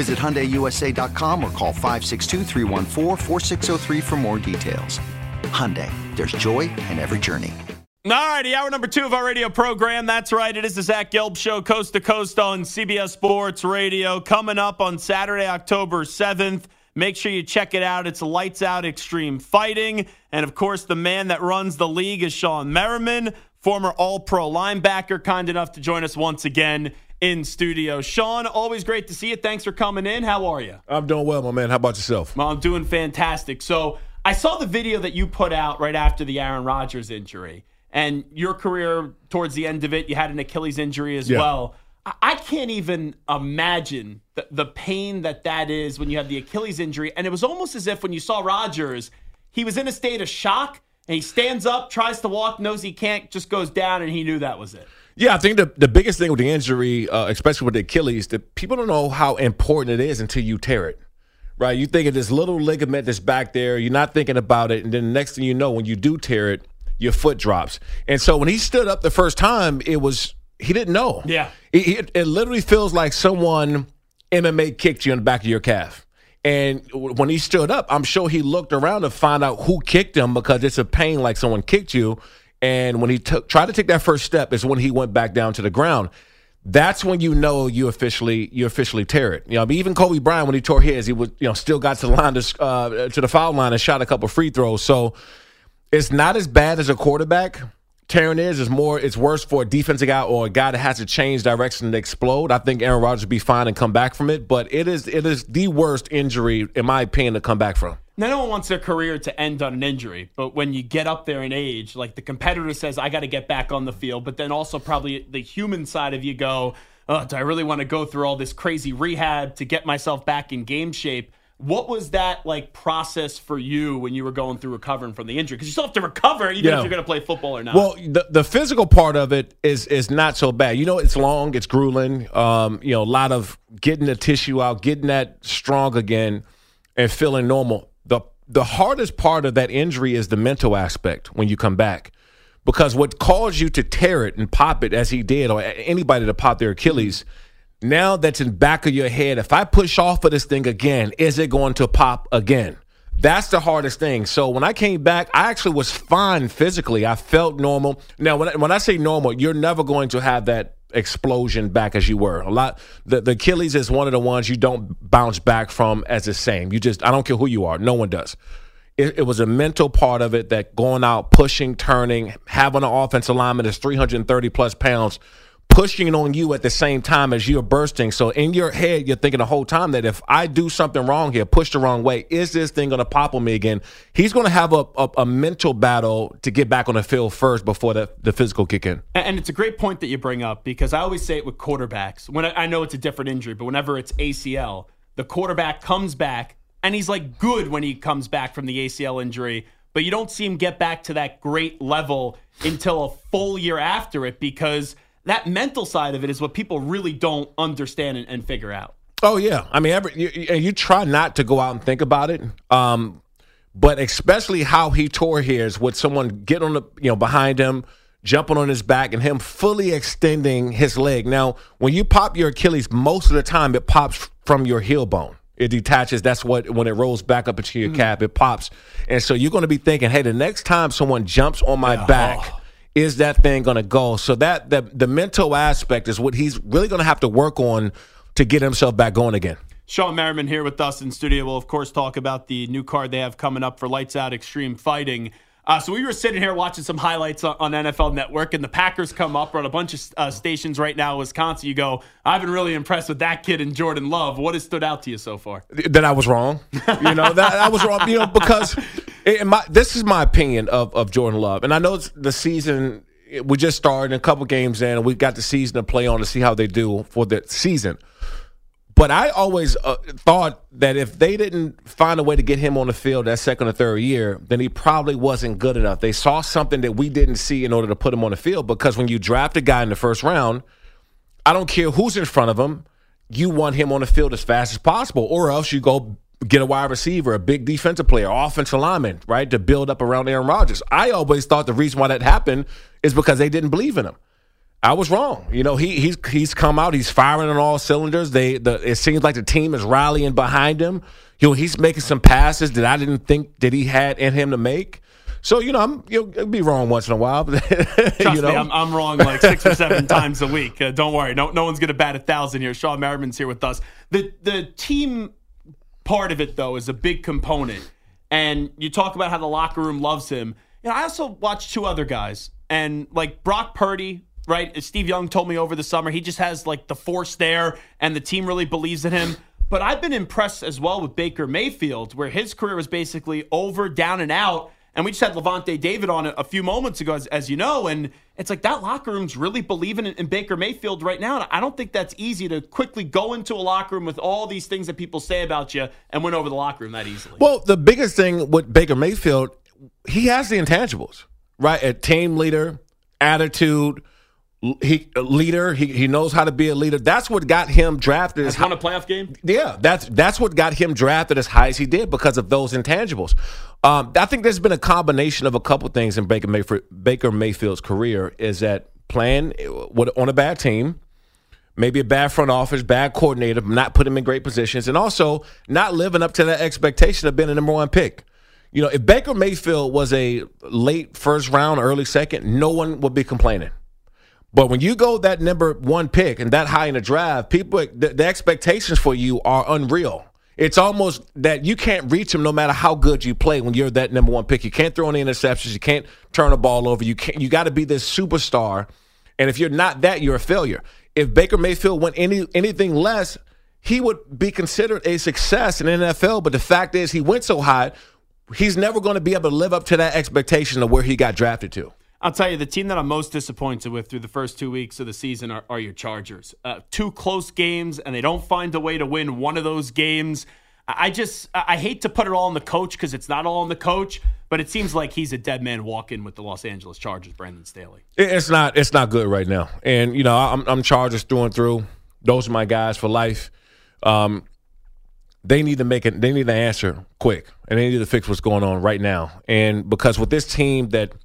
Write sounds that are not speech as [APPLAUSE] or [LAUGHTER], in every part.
Visit HyundaiUSA.com or call 562 for more details. Hyundai, there's joy in every journey. All righty, hour number two of our radio program. That's right, it is the Zach Gelb Show, coast to coast on CBS Sports Radio. Coming up on Saturday, October 7th. Make sure you check it out. It's Lights Out Extreme Fighting. And of course, the man that runs the league is Shawne Merriman, former All Pro linebacker, kind enough to join us once again in studio. Shawne, always great to see you. Thanks for coming in. How are you? I'm doing well, my man. How about yourself? Well, I'm doing fantastic. So I saw the video that you put out right after the Aaron Rodgers injury, and your career towards the end of it, you had an Achilles injury as yeah. well. I can't even imagine the, the pain that that is when you have the Achilles injury. And it was almost as if when you saw Rodgers, he was in a state of shock and he stands up, tries to walk, knows he can't, just goes down, and he knew that was it. Yeah, I think the, the biggest thing with the injury, uh, especially with the Achilles, that people don't know how important it is until you tear it. Right? You think of this little ligament that's back there, you're not thinking about it, and then the next thing you know, when you do tear it, your foot drops. And so when he stood up the first time, it was he didn't know. Yeah, it, it, it literally feels like someone MMA kicked you in the back of your calf. And when he stood up, I'm sure he looked around to find out who kicked him because it's a pain like someone kicked you. And when he t- tried to take that first step, is when he went back down to the ground. That's when you know you officially you officially tear it. You know, even Kobe Bryant when he tore his, he was you know still got to the line to, uh, to the foul line and shot a couple free throws. So it's not as bad as a quarterback tearing is. It's more it's worse for a defensive guy or a guy that has to change direction and explode. I think Aaron Rodgers would be fine and come back from it, but it is it is the worst injury in my opinion to come back from. Now, no one wants their career to end on an injury, but when you get up there in age, like the competitor says, I got to get back on the field, but then also probably the human side of you go, oh, do I really want to go through all this crazy rehab to get myself back in game shape? What was that like process for you when you were going through recovering from the injury? Because you still have to recover even yeah. if you're going to play football or not. Well, the, the physical part of it is is not so bad. You know, it's long, it's grueling. Um, you know, a lot of getting the tissue out, getting that strong again, and feeling normal the the hardest part of that injury is the mental aspect when you come back. Because what caused you to tear it and pop it as he did, or anybody to pop their Achilles, now that's in back of your head. If I push off of this thing again, is it going to pop again? That's the hardest thing. So when I came back, I actually was fine physically. I felt normal. Now, when I, when I say normal, you're never going to have that explosion back as you were. A lot the, the Achilles is one of the ones you don't bounce back from as the same. You just I don't care who you are, no one does. It, it was a mental part of it that going out, pushing, turning, having an offensive lineman that's 330 plus pounds pushing on you at the same time as you're bursting. So in your head, you're thinking the whole time that if I do something wrong here, push the wrong way, is this thing going to pop on me again? He's going to have a, a, a, mental battle to get back on the field first before the, the physical kick in. And it's a great point that you bring up because I always say it with quarterbacks. When I, I know it's a different injury, but whenever it's ACL, the quarterback comes back and he's like good when he comes back from the ACL injury but you don't see him get back to that great level until a full year after it because – that mental side of it is what people really don't understand and, and figure out. Oh yeah, I mean, every, you, you, try not to go out and think about it, um, but especially how he tore his with someone getting on the you know behind him, jumping on his back, and him fully extending his leg. Now, when you pop your Achilles, most of the time it pops from your heel bone. It detaches. That's what when it rolls back up into your mm-hmm. calf, it pops, and so you're going to be thinking, hey, the next time someone jumps on my yeah. back. Oh is that thing going to go? So that the the mental aspect is what he's really going to have to work on to get himself back going again. Shawne Merriman here with us in studio. We'll of course talk about the new card they have coming up for Lights Out Extreme Fighting. Uh, so we were sitting here watching some highlights on, on NFL Network, and the Packers come up. On a bunch of uh, stations right now Wisconsin. You go, I've been really impressed with that kid and Jordan Love. What has stood out to you so far? That I was wrong. You know, that I was wrong. You know, because my, this is my opinion of of Jordan Love, and I know the season. We just started a couple games in, and we got the season to play on to see how they do for the season. But I always uh, thought that if they didn't find a way to get him on the field that second or third year, then he probably wasn't good enough. They saw something that we didn't see in order to put him on the field because when you draft a guy in the first round, I don't care who's in front of him, you want him on the field as fast as possible, or else you go get a wide receiver, a big defensive player, offensive lineman, right, to build up around Aaron Rodgers. I always thought the reason why that happened is because they didn't believe in him. I was wrong. You know, he he's he's come out. He's firing on all cylinders. They the it seems like the team is rallying behind him. You know, he's making some passes that I didn't think that he had in him to make. So you know, I'm you'll be wrong once in a while. [LAUGHS] Trust you know? me, I'm, I'm, wrong like six or seven [LAUGHS] times a week. Uh, don't worry, no no one's gonna bat a thousand here. Shawne Merriman's here with us. The the team part of it though is a big component, and you talk about how the locker room loves him. You know, I also watched two other guys, and like Brock Purdy right? Steve Young told me over the summer he just has like the force there, and the team really believes in him. But I've been impressed as well with Baker Mayfield, where his career was basically over, down and out. And we just had Lavonte David on a, few moments ago, as, as, you know, and it's like that locker room's really believing in, in, Baker Mayfield right now. And I don't think that's easy to quickly go into a locker room with all these things that people say about you and win over the locker room that easily. Well, the biggest thing with Baker Mayfield, he has the intangibles, right? A team leader, attitude, he a leader. He he knows how to be a leader. That's what got him drafted. Has won a playoff game. Yeah, that's that's what got him drafted as high as he did because of those intangibles. Um, I think there's been a combination of a couple things in Baker Mayfield, Baker Mayfield's career is that playing with, on a bad team, maybe a bad front office, bad coordinator, not put him in great positions, and also not living up to that expectation of being a number one pick. You know, if Baker Mayfield was a late first round, early second, no one would be complaining. But when you go that number one pick and that high in the draft, people the, the, expectations for you are unreal. It's almost that you can't reach them no matter how good you play when you're that number one pick. You can't throw any interceptions. You can't turn a ball over. You can't. You got to be this superstar. And if you're not that, you're a failure. If Baker Mayfield went any anything less, he would be considered a success in NFL. But the fact is, he went so high, he's never going to be able to live up to that expectation of where he got drafted to. I'll tell you, the team that I'm most disappointed with through the first two weeks of the season are, are your Chargers. Uh, two close games, and they don't find a way to win one of those games. I just, I hate to put it all on the coach because it's not all on the coach, but it seems like he's a dead man walking with the Los Angeles Chargers, Brandon Staley. It's not, it's not good right now. And, you know, I'm, I'm Chargers through and through. Those are my guys for life. Um, they need to make it, they need to answer quick, and they need to fix what's going on right now. And because with this team that –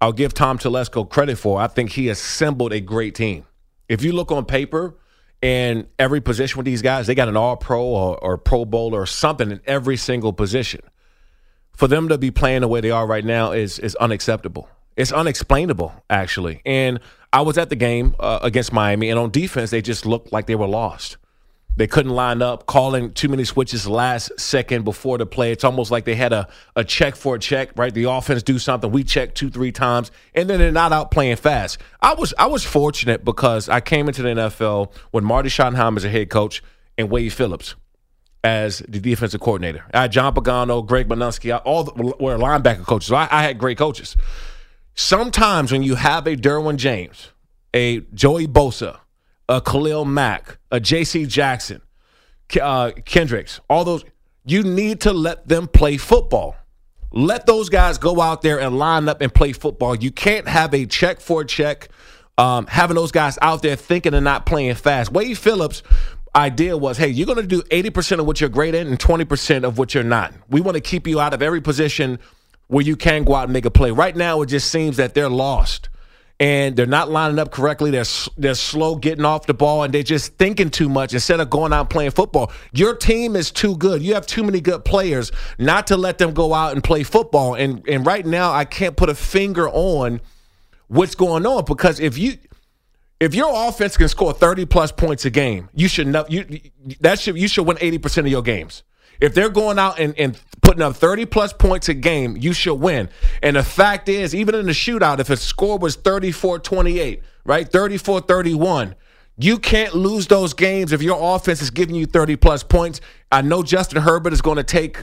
I'll give Tom Telesco credit for. I think he assembled a great team. If you look on paper and every position with these guys, they got an all pro or, or pro bowler or something in every single position. For them to be playing the way they are right now is is unacceptable. It's unexplainable, actually. And I was at the game uh, against Miami, and on defense, they just looked like they were lost. They couldn't line up, calling too many switches last second before the play. It's almost like they had a, a check for a check, right? The offense do something, we check two, three times, and then they're not out playing fast. I was I was fortunate because I came into the NFL with Marty Schottenheimer as a head coach and Wade Phillips as the defensive coordinator. I had John Pagano, Greg Manusky, all the, were linebacker coaches. I, I had great coaches. Sometimes when you have a Derwin James, a Joey Bosa, a Khalil Mack, a J.C. Jackson, uh, Kendricks, all those. You need to let them play football. Let those guys go out there and line up and play football. You can't have a check for check, um, having those guys out there thinking and not playing fast. Wade Phillips' idea was hey, you're going to do 80% of what you're great at and 20% of what you're not. We want to keep you out of every position where you can go out and make a play. Right now, it just seems that they're lost and they're not lining up correctly. They're they're slow getting off the ball, and they're just thinking too much instead of going out and playing football. Your team is too good. You have too many good players not to let them go out and play football. And and right now, I can't put a finger on what's going on because if you if your offense can score 30 plus points a game, you should know you that should you should win 80% of your games. If they're going out and, and putting up 30 plus points a game, you should win. And the fact is, even in the shootout, if a score was 34 28, right? 34 31, you can't lose those games if your offense is giving you 30 plus points. I know Justin Herbert is going to take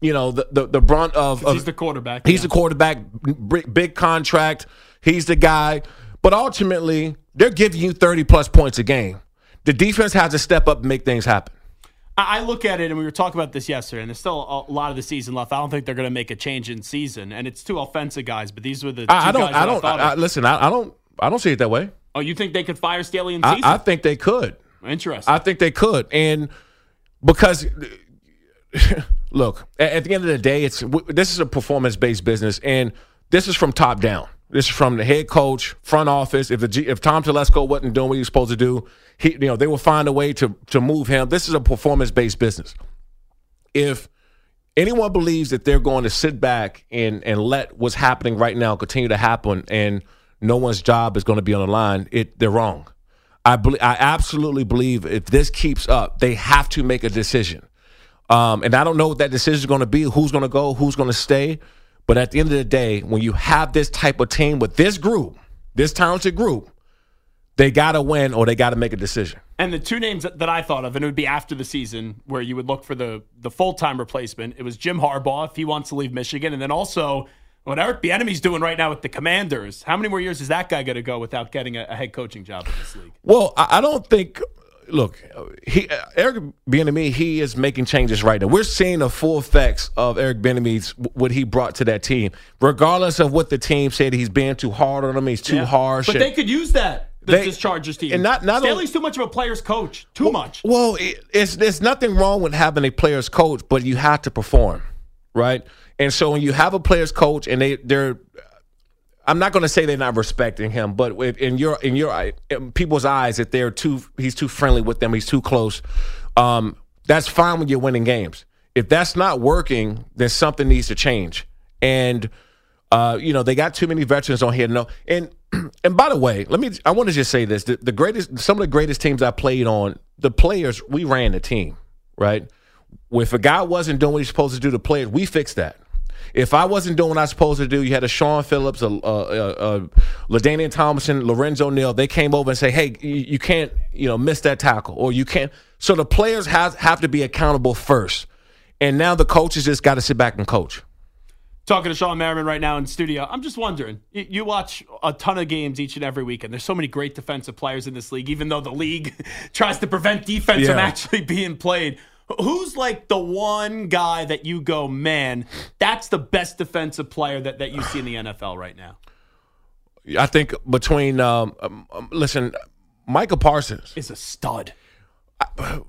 you know the the, the brunt of, of he's the quarterback. He's yeah. the quarterback, big, big contract. He's the guy. But ultimately, they're giving you 30 plus points a game. The defense has to step up and make things happen. I look at it, and we were talking about this yesterday, and there's still a lot of the season left. I don't think they're going to make a change in season, and it's two offensive guys, but these were the two I, I don't. guys I don't. I I, listen, I, I, don't. I don't see it that way. Oh, you think they could fire Staley in season? I, I think they could. Interesting. I think they could, and because [LAUGHS] look, at, at the end of the day, it's this is a performance based business, and this is from top down. This is from the head coach, front office. If the G, if Tom Telesco wasn't doing what he was supposed to do, he you know they will find a way to to move him. This is a performance based business. If anyone believes that they're going to sit back and and let what's happening right now continue to happen and no one's job is going to be on the line, it they're wrong. I believe I absolutely believe if this keeps up, they have to make a decision. Um, and I don't know what that decision is going to be. Who's going to go? Who's going to stay? But at the end of the day, when you have this type of team with this group, this talented group, they got to win or they got to make a decision. And the two names that, that, I thought of, and it would be after the season where you would look for the the full time replacement. It was Jim Harbaugh if he wants to leave Michigan, and then also what Eric Bieniemy's doing right now with the Commanders. How many more years is that guy going to go without getting a, a, head coaching job in this league? Well, I, I don't think. Look, he Eric Bieniemy, he is making changes right now. We're seeing the full effects of Eric Bieniemy's what he brought to that team, regardless of what the team said. He's being too hard on them. He's too yeah. harsh. But they could use that. The they, Chargers team. And not, not Staley's too much of a player's coach. Too well, much. Well, it, it's there's nothing wrong with having a player's coach, but you have to perform, right? And so when you have a player's coach and they they're I'm not going to say they're not respecting him, but in your in your in people's eyes that they're too he's too friendly with them, he's too close. Um, that's fine when you're winning games. If that's not working, then something needs to change. And uh, you know they got too many veterans on here. No, and [CLEARS THROAT] and by the way, let me I want to just say this: the, the greatest, some of the greatest teams I played on, the players we ran the team, right? If a guy wasn't doing what he's supposed to do, the players we fixed that. If I wasn't doing what I was supposed to do, you had a Shaun Phillips, a, a, a, a LaDainian Thompson, Lorenzo Neal. They came over and say, "Hey, you, you, can't, you know, miss that tackle, or you can't." So the players have have to be accountable first, and now the coaches just got to sit back and coach. Talking to Shawne Merriman right now in studio. I'm just wondering, you watch a ton of games each and every week, and there's so many great defensive players in this league, even though the league [LAUGHS] tries to prevent defense yeah. from actually being played. Who's like the one guy that you go, man, that's the best defensive player that, that you see in the NFL right now? I think between, um, um, listen, Micah Parsons is a stud. I,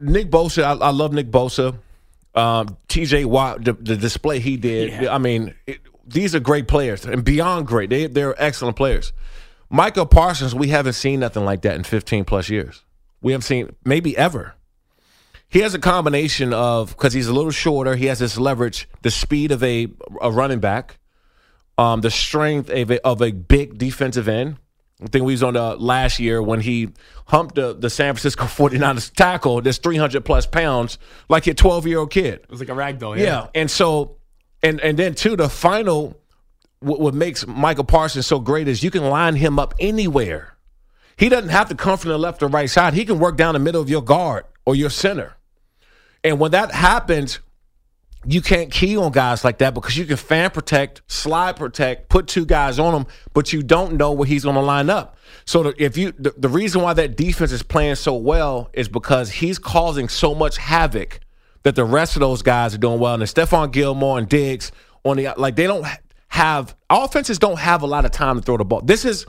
Nick Bosa, I, I, love Nick Bosa. Um, TJ Watt, the, the, display he did. Yeah. I mean, it, these are great players and beyond great. They, they're excellent players. Micah Parsons, we haven't seen nothing like that in 15 plus years. We haven't seen maybe ever he has a combination of because he's a little shorter. He has this leverage, the speed of a a running back, um, the strength of a, of a big defensive end. I think we was on the last year when he humped the, the San Francisco [LAUGHS] 49ers tackle, this 300 plus pounds, like a 12 year old kid. It was like a rag doll. Yeah. yeah. And so, and, and then, too, the final, what, what makes Micah Parsons so great is you can line him up anywhere. He doesn't have to come from the left or right side. He can work down the middle of your guard or your center. And when that happens, you can't key on guys like that because you can fan protect, slide protect, put two guys on him, but you don't know where he's going to line up. So if you the, the, reason why that defense is playing so well is because he's causing so much havoc that the rest of those guys are doing well. And Stephon Gilmore and Diggs on the like they don't have offenses don't have a lot of time to throw the ball. This is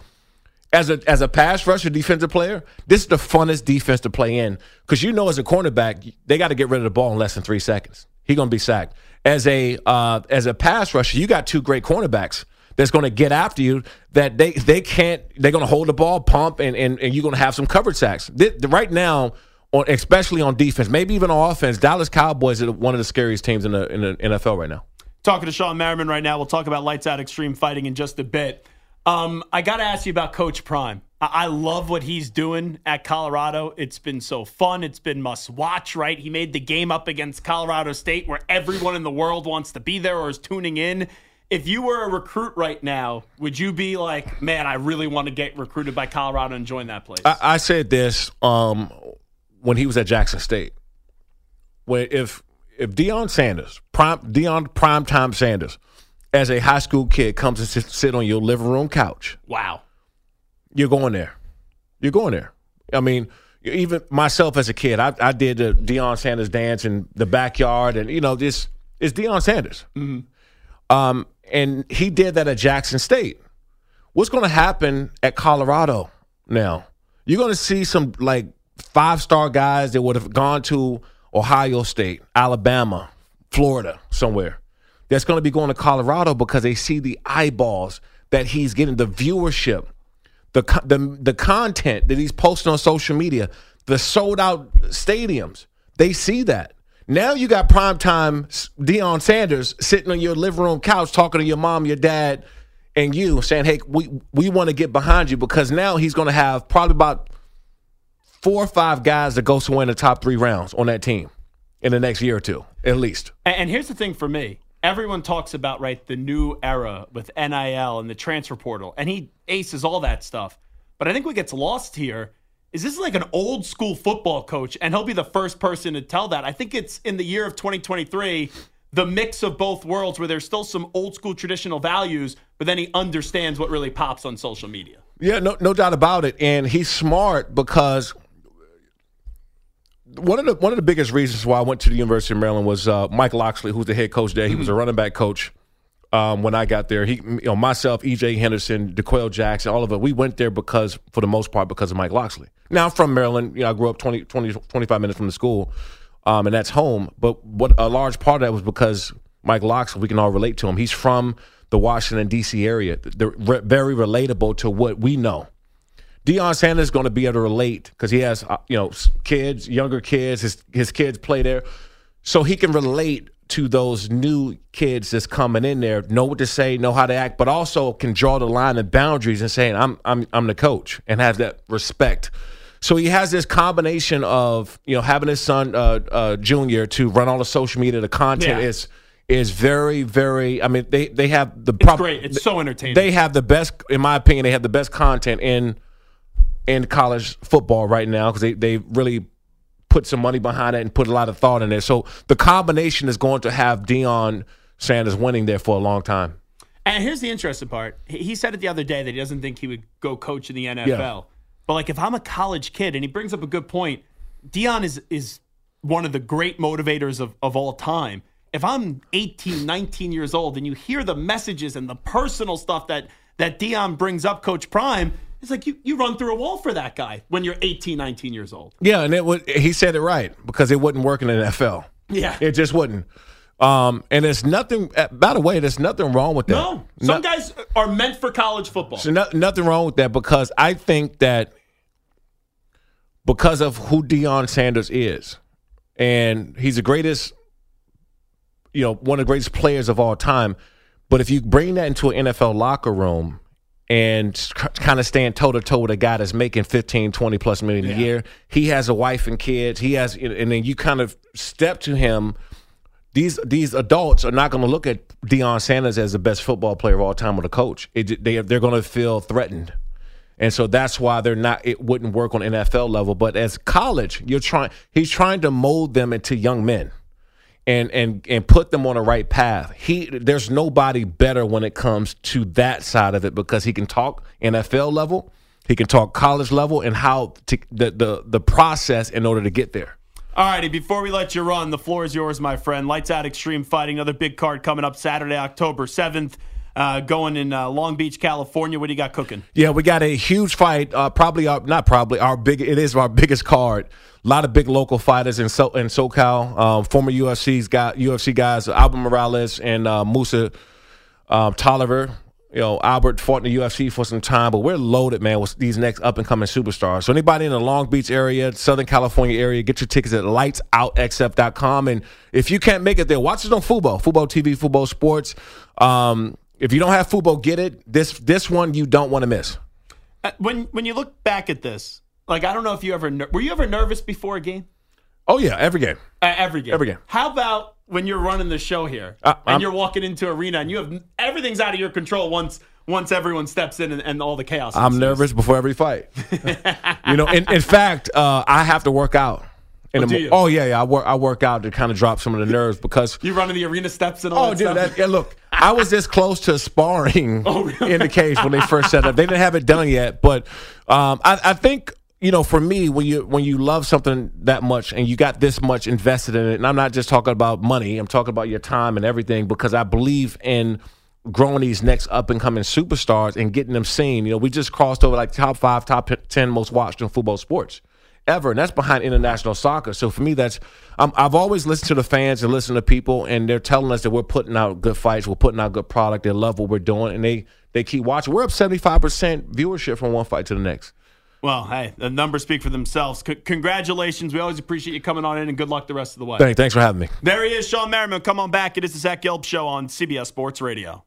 as a as a pass rusher defensive player, this is the funnest defense to play in because you know as a cornerback they got to get rid of the ball in less than three seconds. He's gonna be sacked. As a uh, as a pass rusher, you got two great cornerbacks that's to get after you. That they they can't. They're to hold the ball, pump, and and, and you're to have some coverage sacks. right now, on, especially on defense, maybe even on offense, Dallas Cowboys are one of the scariest teams in the in the NFL right now. Talking to Shawne Merriman right now. We'll talk about lights out extreme fighting in just a bit. Um, I got to ask you about Coach Prime. I love what he's doing at Colorado. It's been so fun. It's been must watch, right? He made the game up against Colorado State where everyone in the world wants to be there or is tuning in. If you were a recruit right now, would you be like, man, I really want to get recruited by Colorado and join that place? I, I said this um, when he was at Jackson State. When if if Deion Sanders, prime Deion primetime Sanders, as a high school kid comes to sit, sit on your living room couch, wow. you're going there. You're going there. I mean, even myself as a kid, I, I did the Deion Sanders dance in the backyard, and you know, this is Deion Sanders. Um, and he did that at Jackson State. What's going to happen at Colorado now? You're going to see some like five star guys that would have gone to Ohio State, Alabama, Florida, somewhere. That's going to be going to Colorado because they see the eyeballs that he's getting, the viewership, the the the content that he's posting on social media, the sold out stadiums. They see that. Now you got primetime Deion Sanders sitting on your living room couch talking to your mom, your dad, and you saying, "Hey, we we want to get behind you because now he's going to have probably about four or five guys that go somewhere in the top three rounds on that team in the next year or two, at least." And here's the thing for me. Everyone talks about right the new era with NIL and the transfer portal, and he aces all that stuff. But I think what gets lost here is this is like an old school football coach, and he'll be the first person to tell that. I think it's in the year of 2023, the mix of both worlds where there's still some old school traditional values, but then he understands what really pops on social media. Yeah, no, no doubt about it. And he's smart because one of the one of the biggest reasons why I went to the University of Maryland was uh, Mike Locksley, who's the head coach there. He was a running back coach um, when I got there. He, you know, myself, EJ Henderson, D'Qwell Jackson, all of it. We went there because, for the most part, because of Mike Locksley. Now I'm from Maryland. You know, I grew up 20, 20 25 minutes from the school, um, and that's home. But what a large part of that was because Mike Locksley. We can all relate to him. He's from the Washington D.C. area. They're re- very relatable to what we know. Deion Sanders is going to be able to relate because he has, uh, you know, kids, younger kids. His his kids play there, so he can relate to those new kids that's coming in there. Know what to say, know how to act, but also can draw the line and boundaries and saying, "I'm I'm I'm the coach," and have that respect. So he has this combination of you know having his son uh, uh, Junior to run all the social media. The content Yeah. is is very very. I mean they they have the It's great. It's so entertaining. they have the best, in my opinion, they have the best content in in college football right now because they they really put some money behind it and put a lot of thought in there. So the combination is going to have Deion Sanders winning there for a long time. And here's the interesting part. He he said it the other day that he doesn't think he would go coach in the NFL. Yeah. But like if I'm a college kid, and he brings up a good point, Deion is is one of the great motivators of, of all time. If I'm 18, 19 years old and you hear the messages and the personal stuff that that Deion brings up, Coach Prime, it's like you, you run through a wall for that guy when you're 18, 19 years old. Yeah, and it would. He said it right because it wouldn't work in the NFL. Yeah. It just wouldn't. Um, and there's nothing. uh, By the way, there's nothing wrong with that. No. Some No- guys are meant for college football. So no, nothing wrong with that because I think that because of who Deion Sanders is, and he's the greatest, you know, one of the greatest players of all time. But if you bring that into an NFL locker room and kind of stand toe to toe with a guy that's making 15, 20 plus million a year, he has a wife and kids, he has, and then you kind of step to him these these adults are not going to look at Deion Sanders as the best football player of all time or the coach. It, they they're going to feel threatened, and so that's why they're not. It wouldn't work on NFL level, but as college, you're trying. He's trying to mold them into young men, and and and put them on the right path. He there's nobody better when it comes to that side of it because he can talk NFL level, he can talk college level, and how to, the the the process in order to get there. All righty, before we let you run, the floor is yours, my friend. Lights Out Extreme Fighting, another big card coming up Saturday, October 7th, uh, going in uh, Long Beach, California. What do you got cooking? Yeah, we got a huge fight. Uh, probably our, not probably our big. It is our biggest card. A lot of big local fighters in so in SoCal. Um, former UFC's got UFC guys Albert Morales and uh, Musa um, Tolliver. You know, Albert fought in the UFC for some time, but we're loaded, man, with these next up and coming superstars. So anybody in the Long Beach area, Southern California area, get your tickets at lightsoutxf.com. And if you can't make it there, watch it on Fubo, Fubo TV, Fubo Sports. Um, if you don't have Fubo, get it. This this one you don't want to miss. Uh, when when you look back at this, like I don't know if you ever were you ever nervous before a game? Oh yeah, every game. Uh, every game. Every game. How about when you're running the show here Uh, and I'm- you're walking into arena and you have everything's out of your control once once everyone steps in and, and all the chaos. I'm nervous before every fight. [LAUGHS] you know, in, in fact, uh, I have to work out. In Oh, the oh yeah, yeah. I work. I work out to kind of drop some of the nerves because. You running the arena steps and all Oh, that dude, stuff. that, yeah, look, I was this close to sparring [LAUGHS] Oh, really? in the cage when they first set up. They didn't have it done yet, but um, I, I think you know, for me, when you when you love something that much and you got this much invested in it, and I'm not just talking about money, I'm talking about your time and everything, because I believe in growing these next up and coming superstars and getting them seen. You know, we just crossed over like top five, top ten most watched in football sports ever, and that's behind international soccer. So for me, that's um, I've always listened to the fans and listened to people, and they're telling us that we're putting out good fights, we're putting out good product, they love what we're doing, and they they keep watching. We're up seventy five percent viewership from one fight to the next. Well, hey, the numbers speak for themselves. C- congratulations. We always appreciate you coming on in, and good luck the rest of the way. Thanks, thanks for having me. There he is, Shawne Merriman. Come on back. It is the Zach Gelb Show on CBS Sports Radio.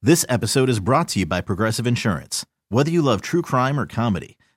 This episode is brought to you by Progressive Insurance. Whether you love true crime or comedy,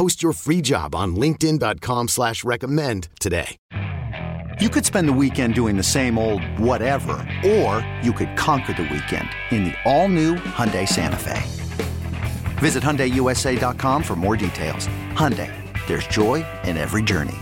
Post your free job on linkedin.com slash recommend today. You could spend the weekend doing the same old whatever, or you could conquer the weekend in the all-new Hyundai Santa Fe. Visit HyundaiUSA.com for more details. Hyundai, there's joy in every journey.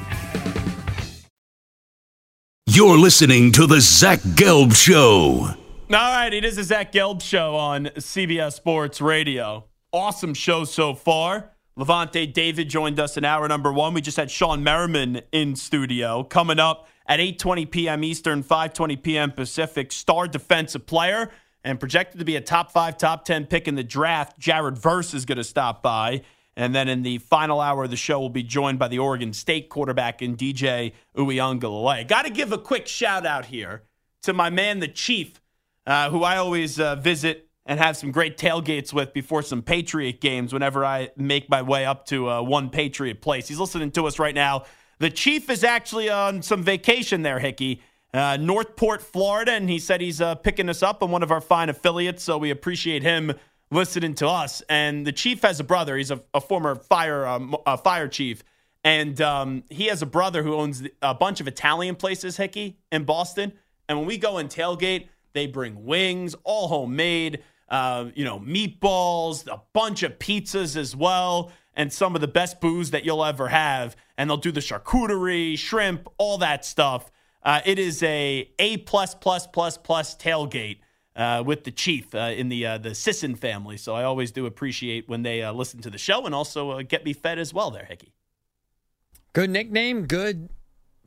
You're listening to the Zach Gelb Show. All right, it is the Zach Gelb Show on CBS Sports Radio. Awesome show so far. Lavonte David joined us in hour number one. We just had Shawne Merriman in studio. Coming up at 8.20 p.m. Eastern, 5.20 p.m. Pacific, star defensive player and projected to be a top five, top 10 pick in the draft. Jared Verse is going to stop by. And then in the final hour of the show, we'll be joined by the Oregon State quarterback and DJ Uiagalelei. Got to give a quick shout out here to my man, the Chief, uh, who I always uh, visit and have some great tailgates with before some Patriot games whenever I make my way up to uh, one Patriot place. He's listening to us right now. The Chief is actually on some vacation there, Hickey. Uh, Northport, Florida, and he said he's uh, picking us up on one of our fine affiliates, so we appreciate him listening to us. And the chief has a brother; he's a, a former fire um, uh, fire chief, and um, he has a brother who owns a bunch of Italian places, Hickey, in Boston. And when we go and tailgate, they bring wings, all homemade. Uh, you know, meatballs, a bunch of pizzas as well, and some of the best booze that you'll ever have. And they'll do the charcuterie, shrimp, all that stuff. Uh, it is a A plus plus plus plus tailgate uh, with the chief uh, in the uh, the Sisson family. So I always do appreciate when they uh, listen to the show and also uh, get me fed as well. There, Hickey. Good nickname, good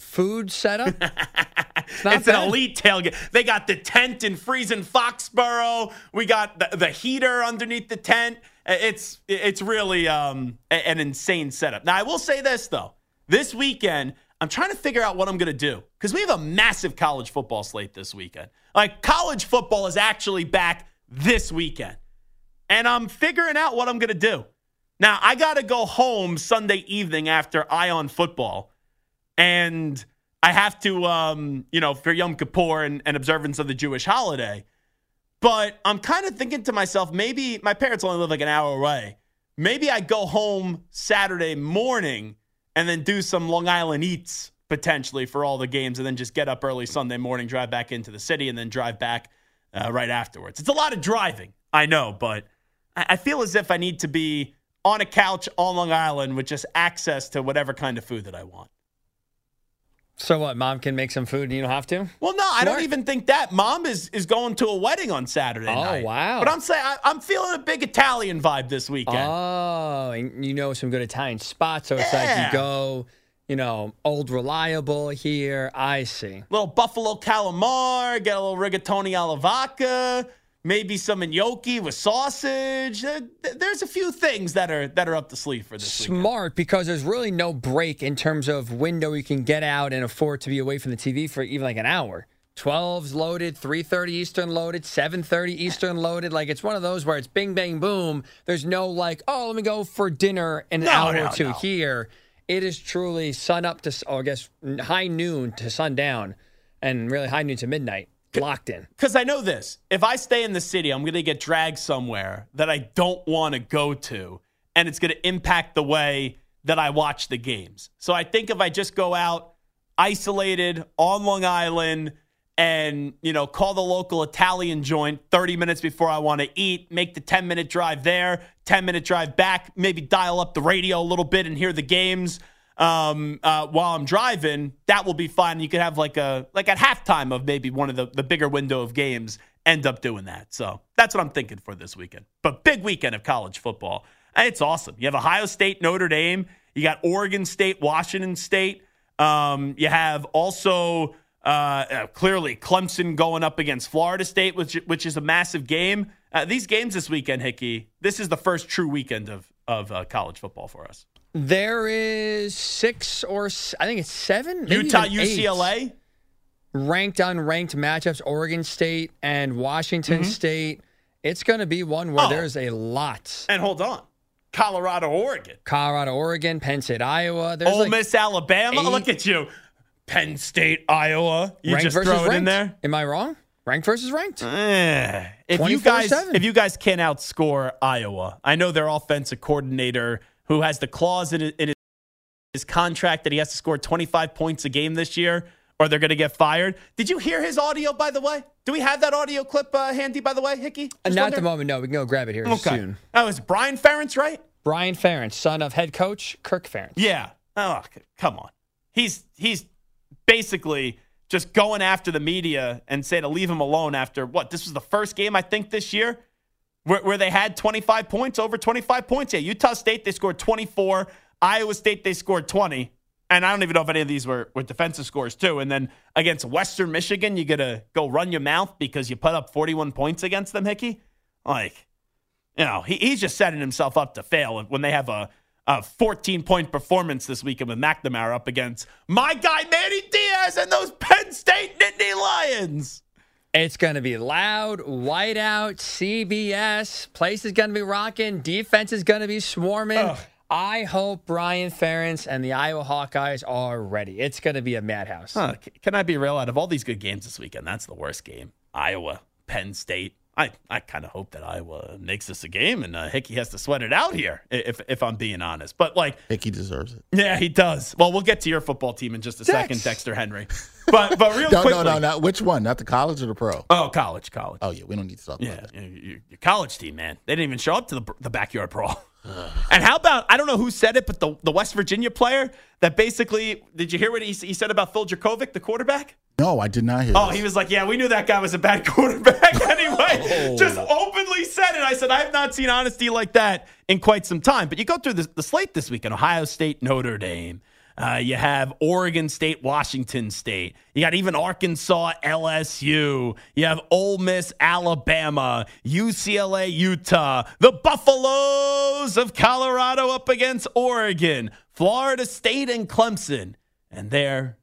food setup. [LAUGHS] It's, not an elite tailgate. They got the tent in freezing Foxborough. We got the, the heater underneath the tent. It's it's really um, an insane setup. Now I will say this though, this weekend I'm trying to figure out what I'm going to do because we have a massive college football slate this weekend. Like college football is actually back this weekend, and I'm figuring out what I'm going to do. Now I got to go home Sunday evening after Ion football, and I have to, um, you know, for Yom Kippur and, and observance of the Jewish holiday. But I'm kind of thinking to myself, maybe my parents only live like an hour away. Maybe I go home Saturday morning and then do some Long Island eats potentially for all the games, and then just get up early Sunday morning, drive back into the city, and then drive back uh, right afterwards. It's a lot of driving, I know, but I, I feel as if I need to be on a couch on Long Island with just access to whatever kind of food that I want. So what? Mom can make some food and you don't have to? Well, no, I don't even think that. Mom is is going to a wedding on Saturday Oh, night. wow. But I'm saying I, I'm feeling a big Italian vibe this weekend. Oh, and you know some good Italian spots. So it's like you go, you know, old reliable here. I see. little buffalo calamar, get a little rigatoni alla vodka, maybe some gnocchi with sausage. There's a few things that are that are up the sleeve for this weekend. Smart because there's really no break in terms of window you can get out and afford to be away from the TV for even like an hour. 12's loaded, 3:30 Eastern loaded, 7:30 Eastern loaded. Like it's one of those where it's bing bang boom. There's no like, oh, let me go for dinner in an No, hour no, or two no. here. It is truly sun up to, oh, I guess, high noon to sundown, and really high noon to midnight, locked in. Because I know this. If I stay in the city, I'm going to get dragged somewhere that I don't want to go to, and it's going to impact the way that I watch the games. So I think if I just go out isolated on Long Island and, you know, call the local Italian joint 30 minutes before I want to eat, make the 10 minute drive there, 10 minute drive back, maybe dial up the radio a little bit and hear the games um, uh, while I'm driving, that will be fine. You could have like a like at halftime of maybe one of the, the bigger window of games end up doing that. So that's what I'm thinking for this weekend. But big weekend of college football. It's awesome. You have Ohio State, Notre Dame. You got Oregon State, Washington State. Um, you have also uh, uh, clearly Clemson going up against Florida State, which which is a massive game. Uh, these games this weekend, Hickey. This is the first true weekend of of uh, college football for us. There is six or I think it's seven. Utah, UCLA. ranked unranked matchups. Oregon State and Washington State. It's going to be one where Mm-hmm. Oh. there's a lot. And hold on, Colorado, Oregon, Colorado, Oregon, Penn State, Iowa. There's Ole like Miss, Alabama. eight- Look at you, Penn State, Iowa. You ranked just versus throw it ranked. in there. Am I wrong? Ranked versus ranked. Eh. If you guys, if you guys can't outscore Iowa, I know their offensive coordinator who has the clause in his, contract that he has to score 25 points a game this year, or they're going to get fired. Did you hear his audio? By the way, do we have that audio clip uh, handy? By the way, Hickey. Uh, Not at the moment. No, we can go grab it here Okay. soon. Oh, it's Brian Ferentz, right? Brian Ferentz, son of head coach Kirk Ferentz. Yeah. Oh, come on. He's he's basically just going after the media and say to leave him alone after what? This was the first game I think this year where, where they had 25 points, over 25 points. Yeah, Utah State they scored 24, Iowa State they scored 20. And I don't even know if any of these were, were defensive scores too. And then against Western Michigan, you gotta go run your mouth because you put up 41 points against them, Hickey. Like, you know, he, he's just setting himself up to fail when they have a, a 14 point performance this weekend with McNamara up against my guy Manny Diaz and those Penn State Nittany Lions. It's going to be loud, whiteout, CBS. Place is going to be rocking. Defense is going to be swarming. Ugh. I hope Brian Ferentz and the Iowa Hawkeyes are ready. It's going to be a madhouse. Huh, can I be real? Out of all these good games this weekend, that's the worst game. Iowa, Penn State. I, I kind of hope that Iowa makes this a game and uh, Hickey has to sweat it out here, if, if I'm being honest. But, like, Hickey deserves it. yeah, he does. Well, we'll get to your football team in just a second, Dexter Henry. [LAUGHS] But, but real No, quickly. no, no, not which one? Not the college or the pro? Oh, college, college. Oh yeah, we don't need to talk Yeah, about that. your, your your college team, man. They didn't even show up to the, the backyard brawl. and how about I don't know who said it, but the, the West Virginia player that basically did you hear what he, he said about Phil Jurkovec, the quarterback? No, I did not hear. Oh, this. he was like, "Yeah, we knew that guy was a bad [LAUGHS] quarterback [LAUGHS] anyway." Just openly said it. I said, "I have not seen honesty like that in quite some time." But you go through the, the slate this weekend: Ohio State, Notre Dame. Uh, you have Oregon State, Washington State. You got even Arkansas, LSU. You have Ole Miss, Alabama, UCLA, Utah. The Buffaloes of Colorado up against Oregon, Florida State, and Clemson. And there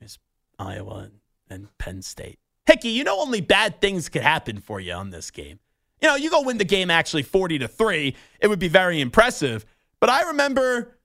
is Iowa and, Penn State. Hickey, you know only bad things could happen for you on this game. You know, you go win the game actually 40 to 3, it would be very impressive. But I remember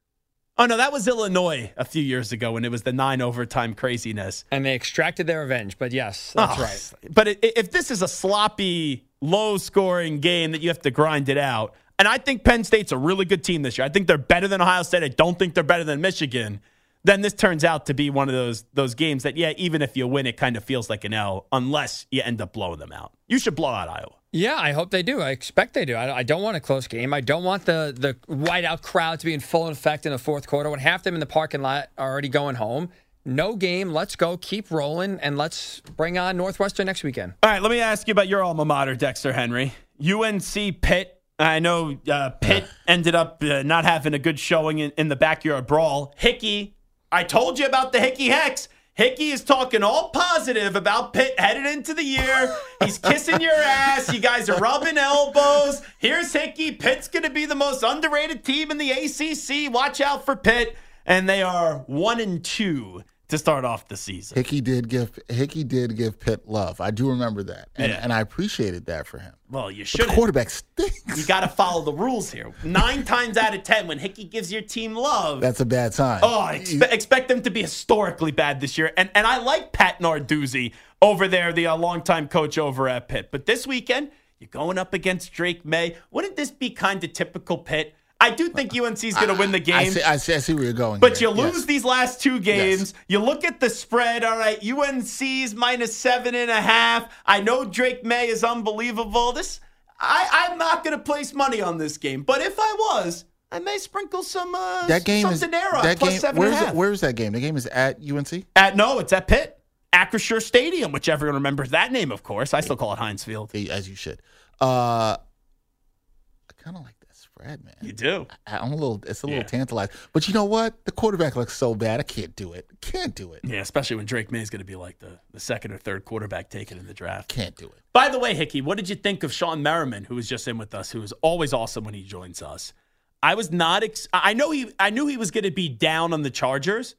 oh no, that was Illinois a few years ago when it was the nine overtime craziness. And they extracted their revenge. But yes, that's Oh, right. [LAUGHS] But i- if this is a sloppy, low scoring game that you have to grind it out, and I think Penn State's a really good team this year. I think they're better than Ohio State. I don't think they're better than Michigan. Then this turns out to be one of those those games that, yeah, even if you win, it kind of feels like an L unless you end up blowing them out. You should blow out Iowa. Yeah, I hope they do. I expect they do. I, I don't want a close game. I don't want the the whiteout crowd to be in full effect in the fourth quarter when half them in the parking lot are already going home. no game. Let's go. Keep rolling, and let's bring on Northwestern next weekend. All right, let me ask you about your alma mater, Dexter Henry. UNC Pitt. I know uh, Pitt [SIGHS] ended up uh, not having a good showing in, in the backyard brawl. Hickey, I told you about the Hickey Hex. Hickey is talking all positive about Pitt headed into the year. He's [LAUGHS] kissing your ass. You guys are rubbing elbows. Here's Hickey. Pitt's going to be the most underrated team in the ACC. Watch out for Pitt. And they are one and two to start off the season. Hickey did give Hickey did give Pitt love. I do remember that, and, Yeah. and I appreciated that for him. Well, you should. quarterback stinks. You got to follow the rules here. Nine [LAUGHS] times out of ten, when Hickey gives your team love, That's a bad sign. Oh, I expe- expect them to be historically bad this year. And and I like Pat Narduzzi over there, the uh, longtime coach over at Pitt. But this weekend, you're going up against Drake Maye. Wouldn't this be kind of typical Pitt? I do think UNC is going to win the game. I see, I see. I see where you're going. But here. you lose Yes. these last two games. You look at the spread. All right, UNC's minus seven and a half. I know Drake Maye is unbelievable. This, I, I'm not going to place money on this game. But if I was, I may sprinkle some uh, That game some is dinero at that plus game. seven and a Where's half. it, where's that game? The game is at UNC. At no, it's at Pitt, Acrisure Stadium, which everyone remembers that name, of course. I still call it Heinz Field. As you should. Uh, I kind of like spread, man. You do. I- I'm a little. It's a little Yeah. tantalized. But you know what? The quarterback looks so bad. I can't do it. Can't do it. Yeah, especially when Drake Maye is going to be like the, the second or third quarterback taken in the draft. Can't do it. By the way, Hickey, what did you think of Shawne Merriman, who was just in with us, who is always awesome when he joins us? I was not. Ex- I know he. I knew he was going to be down on the Chargers,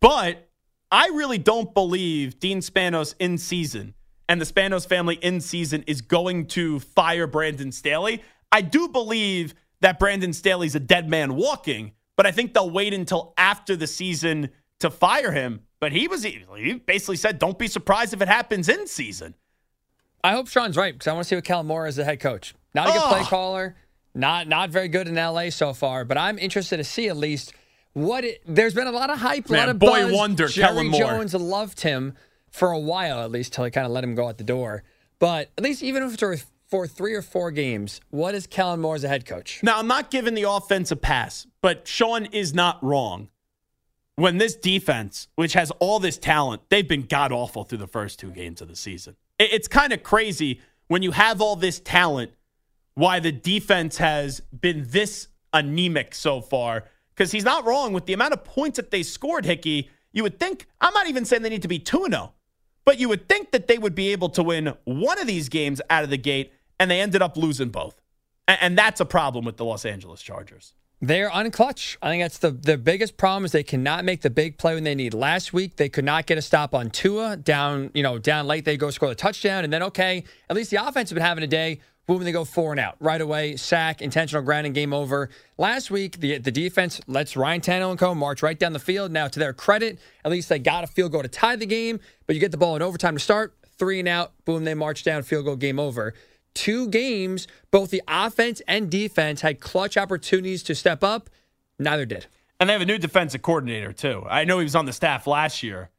but I really don't believe Dean Spanos in season and the Spanos family in season is going to fire Brandon Staley. I do believe that Brandon Staley's a dead man walking, but I think they'll wait until after the season to fire him. But he was he basically said, "Don't be surprised if it happens in season." I hope Shawne's right because I want to see what Kellen Moore is the head coach. Not a good play caller, not not very good in LA so far, but I'm interested to see at least what it. There's been a lot of hype, a lot of boy buzz. wonder, Jerry Kellen Moore. Jones loved him for a while at least till he kind of let him go out the door. But at least even if it's for- three or four games, what is Kellen Moore as a head coach? Now, I'm not giving the offense a pass, but Shawne is not wrong. When this defense, which has all this talent, they've been god awful through the first two games of the season. It's kind of crazy when you have all this talent, why the defense has been this anemic so far. Because he's not wrong with the amount of points that they scored, Hickey. You would think, I'm not even saying they need to be 2 0, but you would think that they would be able to win one of these games out of the gate, and they ended up losing both. And that's a problem with the Los Angeles Chargers. They're unclutch. I think that's the the biggest problem is they cannot make the big play when they need. Last week they could not get a stop on Tua down, you know, down late. They go score the touchdown, and then okay, at least the offense has been having a day. Boom, they go four and out right away. Sack, intentional grounding, game over. Last week the the defense lets Ryan Tannehill and co march right down the field. Now to their credit, at least they got a field goal to tie the game, but you get the ball in overtime to start. Three and out. Boom, they march down. Field goal, game over two games, both the offense and defense had clutch opportunities to step up. Neither did. And they have a new defensive coordinator, too. I know he was on the staff last year,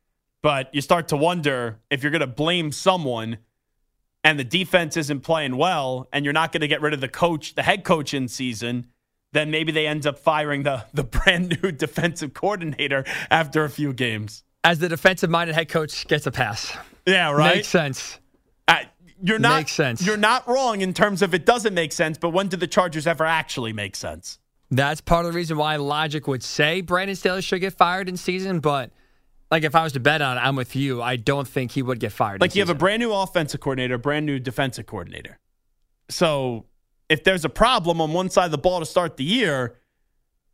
but you start to wonder if you're going to blame someone and the defense isn't playing well and you're not going to get rid of the coach, the head coach in season, then maybe they end up firing the, [LAUGHS] the brand new defensive coordinator after a few games. As the defensive minded head coach gets a pass. Yeah, right. Makes sense. You're not Makes sense. You're not wrong in terms of it doesn't make sense, but when do the Chargers ever actually make sense? That's part of the reason why logic would say Brandon Staley should get fired in season, but like if I was to bet on it, I'm with you. I don't think he would get fired. Like you have a brand new offensive coordinator, brand new defensive coordinator. So if there's a problem on one side of the ball to start the year,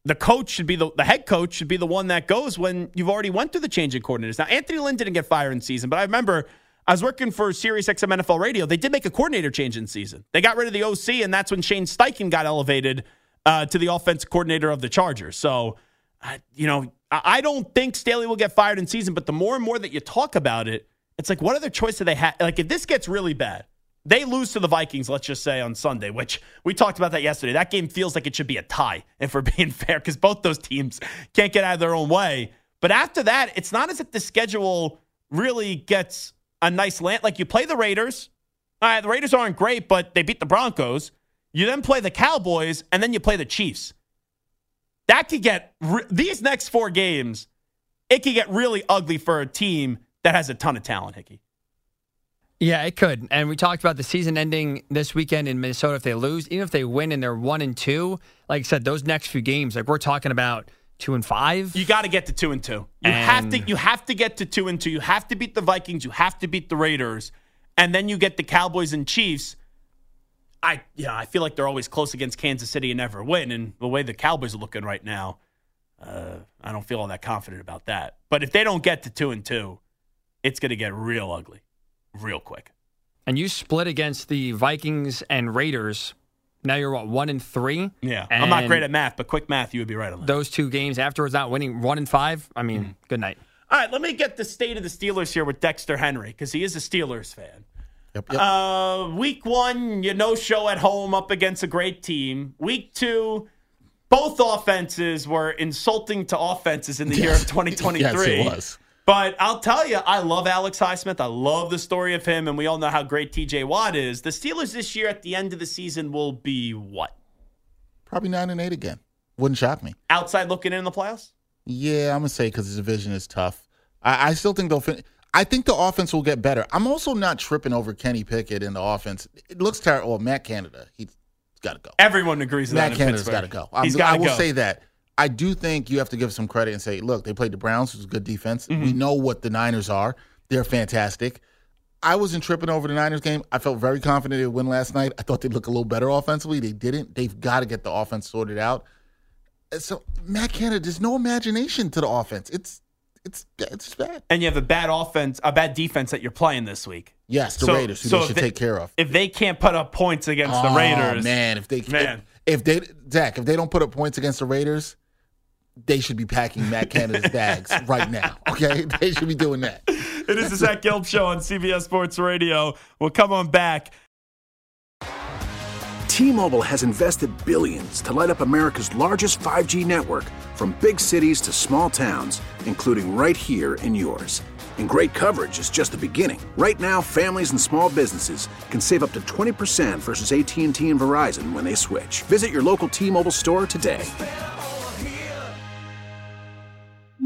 the coach should be the the head coach should be the one that goes when you've already went through the change in coordinators. Now Anthony Lynn didn't get fired in season, but I remember I was working for Sirius XM NFL Radio. They did make a coordinator change in season. They got rid of the OC, and that's when Shane Steichen got elevated uh, to the offensive coordinator of the Chargers. So, uh, you know, I I don't think Staley will get fired in season, but the more and more that you talk about it, it's like, what other choice do they have? Like, if this gets really bad, they lose to the Vikings, let's just say on Sunday, which we talked about that yesterday. That game feels like it should be a tie, if we're [LAUGHS] being fair, because both those teams can't get out of their own way. But after that, it's not as if the schedule really gets a nice land. Like you play the Raiders. All right, the Raiders aren't great, but they beat the Broncos. You then play the Cowboys, and then you play the Chiefs. That could get re- these next four games it could get really ugly for a team that has a ton of talent, Hickey. Yeah, it could. And we talked about the season ending this weekend in Minnesota. If they lose, even if they win and they're one and two, like I said, those next few games, like we're talking about two and five. You got to get to two and two. You have to. You have to get to two and two. You have to beat the Vikings. You have to beat the Raiders, and then you get the Cowboys and Chiefs. I yeah, I feel like they're always close against Kansas City and never win. And the way the Cowboys are looking right now, uh, I don't feel all that confident about that. But if they don't get to two and two, it's going to get real ugly, real quick. And you split against the Vikings and Raiders. Now you're what one and three. Yeah, I'm not great at math, but quick math, you would be right on that. Those two games afterwards, not winning one and five. I mean, good night. All right, let me get the state of the Steelers here with Dexter Henry because he is a Steelers fan. Yep, yep. Uh, week one, you no show at home up against a great team. Week two, both offenses were insulting to offenses in the year of [LAUGHS] 2023. Yes, it was. But I'll tell you, I love Alex Highsmith. I love the story of him, and we all know how great TJ Watt is. The Steelers this year at the end of the season will be what? Probably nine and eight again. Wouldn't shock me. Outside looking in the playoffs? Yeah, I'm gonna say because the division is tough. I, I still think they'll. Fin- I think the offense will get better. I'm also not tripping over Kenny Pickett in the offense. It looks terrible. Well, Matt Canada, he's got to go. Everyone agrees Matt Canada's got to go. I'm- He's got to go. I will go. say that. I do think you have to give some credit and say, look, they played the Browns, a good defense. Mm-hmm. We know what the Niners are. They're fantastic. I wasn't tripping over the Niners game. I felt very confident they'd win last night. I thought they'd look a little better offensively. They didn't. They've got to get the offense sorted out. So Matt Canada, there's no imagination to the offense. It's it's it's bad. and you have a bad offense, a bad defense that you're playing this week. Yes, the So- Raiders, who so they should they- take care of. If they can't put up points against the Oh, Raiders, man, if they Man. if, if they Zach, if they don't put up points against the Raiders, they should be packing Matt Canada's bags [LAUGHS] right now. Okay, [LAUGHS] they should be doing that. it is the Zach Gelb Show on CBS Sports Radio. We'll come on back. T-Mobile has invested billions to light up America's largest 5G network from big cities to small towns, including right here in yours. And great coverage is just the beginning. Right now, families and small businesses can save up to 20% versus AT&T and Verizon when they switch. Visit your local T-Mobile store today.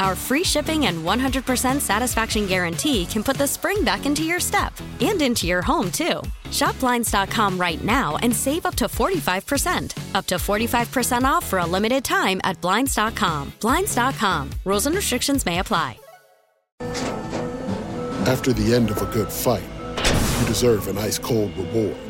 Our free shipping and 100% satisfaction guarantee can put the spring back into your step and into your home, too. Shop Blinds.com right now and save up to 45%. Up to 45% off for a limited time at Blinds.com. Blinds.com. Rules and restrictions may apply. After the end of a good fight, you deserve an ice cold reward.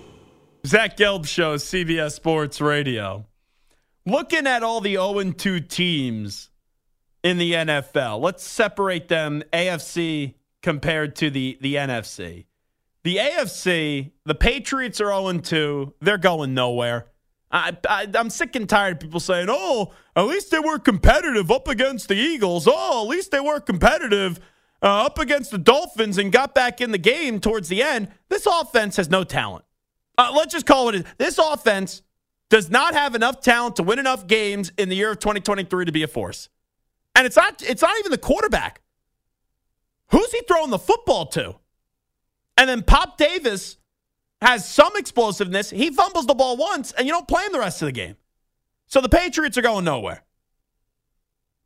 Zach Gelb Show, CBS Sports Radio. Looking at all the 0 2 teams in the NFL, let's separate them AFC compared to the, the NFC. The AFC, the Patriots are 0 2. They're going nowhere. I, I, I'm sick and tired of people saying, oh, at least they were competitive up against the Eagles. Oh, at least they were competitive uh, up against the Dolphins and got back in the game towards the end. This offense has no talent. Uh, let's just call it this offense does not have enough talent to win enough games in the year of 2023 to be a force. And it's not it's not even the quarterback. Who's he throwing the football to? And then Pop Davis has some explosiveness. He fumbles the ball once and you don't play him the rest of the game. So the Patriots are going nowhere.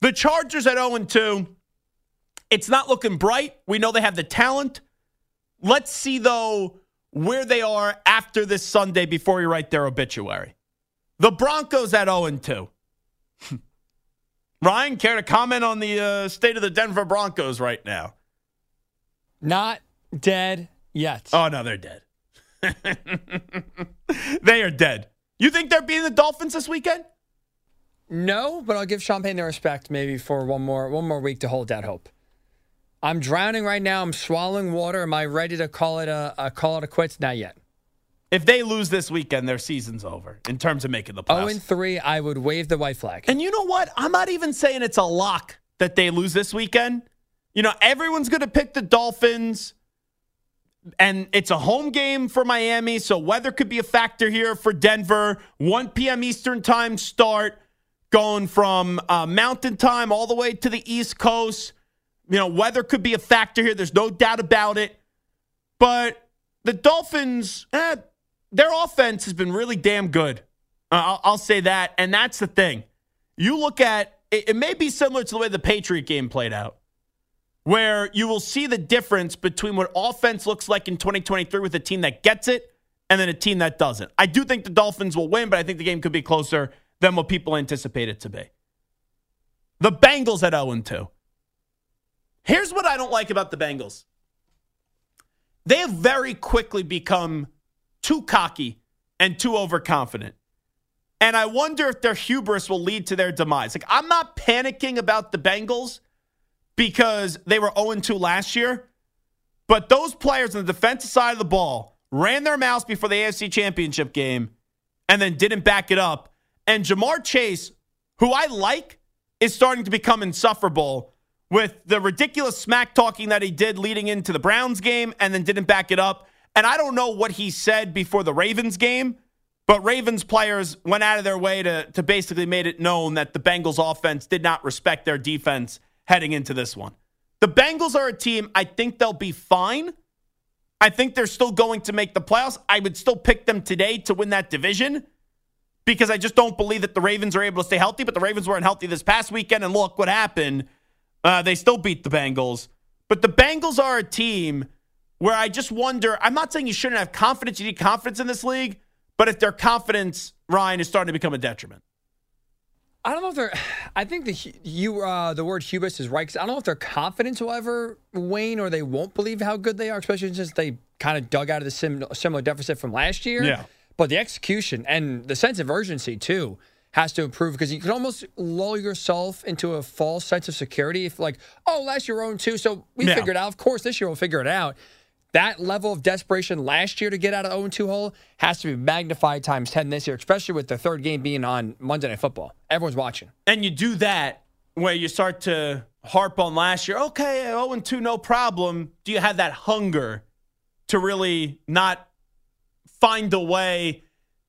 The Chargers at 0 2. It's not looking bright. We know they have the talent. Let's see, though, where they are after this Sunday before we write their obituary. The Broncos at 0 2. [LAUGHS] Ryan, care to comment on the uh, state of the Denver Broncos right now? Not dead yet. Oh, no, they're dead. [LAUGHS] they are dead. You think they're beating the Dolphins this weekend? No, but I'll give Champagne the respect maybe for one more one more week to hold that hope. I'm drowning right now. I'm swallowing water. Am I ready to call it a, a call it a quits? Not yet. If they lose this weekend, their season's over in terms of making the playoffs. 0 and 3, I would wave the white flag. And you know what? I'm not even saying it's a lock that they lose this weekend. You know, everyone's going to pick the Dolphins, and it's a home game for Miami, so weather could be a factor here for Denver. 1 p.m. Eastern time start, going from uh, mountain time all the way to the East Coast. You know, weather could be a factor here. There's no doubt about it. But the Dolphins, eh, their offense has been really damn good. Uh, I'll, I'll, say that. And that's the thing. You look at it, it may be similar to the way the Patriot game played out, where you will see the difference between what offense looks like in 2023 with a team that gets it and then a team that doesn't. I do think the Dolphins will win, but I think the game could be closer than what people anticipate it to be. The Bengals at 0 2. Here's what I don't like about the Bengals. They have very quickly become too cocky and too overconfident. And I wonder if their hubris will lead to their demise. Like, I'm not panicking about the Bengals because they were 0 2 last year, but those players on the defensive side of the ball ran their mouths before the AFC Championship game and then didn't back it up. And Ja'Marr Chase, who I like, is starting to become insufferable with the ridiculous smack talking that he did leading into the Browns game and then didn't back it up. And I don't know what he said before the Ravens game, but Ravens players went out of their way to, to basically made it known that the Bengals offense did not respect their defense heading into this one. The Bengals are a team, I think they'll be fine. I think they're still going to make the playoffs. I would still pick them today to win that division because I just don't believe that the Ravens are able to stay healthy, but the Ravens weren't healthy this past weekend. And look what happened. Uh, they still beat the Bengals. But the Bengals are a team where I just wonder. I'm not saying you shouldn't have confidence. You need confidence in this league. But if their confidence, Ryan, is starting to become a detriment. I don't know if they're. [SIGHS] I think the you uh, the word hubris is right. Cause I don't know if their confidence will ever wane or they won't believe how good they are, especially since they kind of dug out of the sim, similar deficit from last year. Yeah. But the execution and the sense of urgency too has to improve because you can almost lull yourself into a false sense of security if like, oh, last year own oh two, so we yeah. figured out. Of course, this year we'll figure it out. That level of desperation last year to get out of 0 2 hole has to be magnified times 10 this year, especially with the third game being on Monday Night Football. Everyone's watching. And you do that where you start to harp on last year. Okay, 0 2, no problem. Do you have that hunger to really not find a way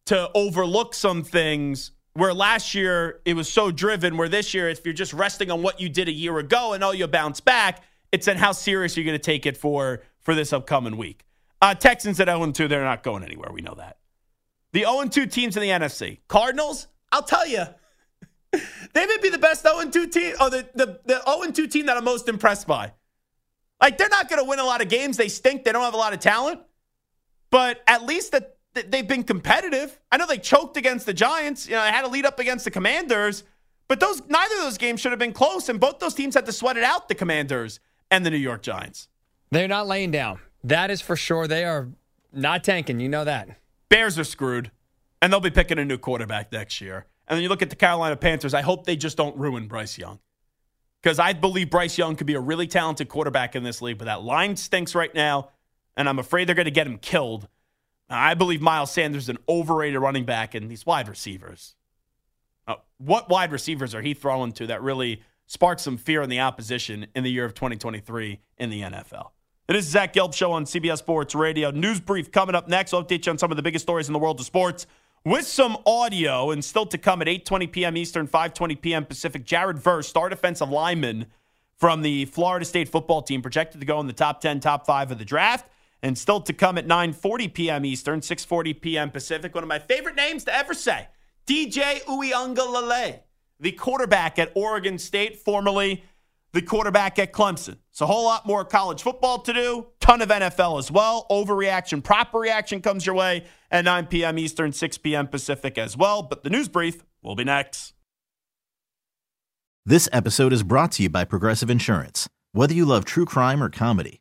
to overlook some things where last year it was so driven, where this year, if you're just resting on what you did a year ago and oh, you'll bounce back, it's then how serious you're going to take it for for this upcoming week. Uh, Texans at 0 2, they're not going anywhere. We know that. The 0 2 teams in the NFC. Cardinals, I'll tell you, [LAUGHS] they may be the best 0 2 team, or the, the, the 0 2 team that I'm most impressed by. Like, they're not going to win a lot of games. They stink. They don't have a lot of talent. But at least that they've been competitive. I know they choked against the Giants. You know, they had a lead up against the Commanders. But those neither of those games should have been close, and both those teams had to sweat it out, the Commanders and the New York Giants. They're not laying down. That is for sure. They are not tanking. You know that. Bears are screwed, and they'll be picking a new quarterback next year. And then you look at the Carolina Panthers. I hope they just don't ruin Bryce Young. Because I believe Bryce Young could be a really talented quarterback in this league, but that line stinks right now, and I'm afraid they're going to get him killed. I believe Miles Sanders is an overrated running back, and these wide receivers. Uh, what wide receivers are he throwing to that really sparked some fear in the opposition in the year of 2023 in the NFL? It is Zach Gelb Show on CBS Sports Radio. News brief coming up next. I'll update you on some of the biggest stories in the world of sports with some audio and still to come at 8.20 p.m. Eastern, 5.20 p.m. Pacific. Jared Verse, star defensive lineman from the Florida State football team, projected to go in the top 10, top 5 of the draft. And still to come at 9.40 p.m. Eastern, 6.40 p.m. Pacific. One of my favorite names to ever say. DJ Uiagalelei, the quarterback at Oregon State, formerly the quarterback at Clemson. It's a whole lot more college football to do, ton of NFL as well. Overreaction, proper reaction comes your way at 9 p.m. Eastern, 6 p.m. Pacific as well. But the news brief will be next. This episode is brought to you by Progressive Insurance. Whether you love true crime or comedy,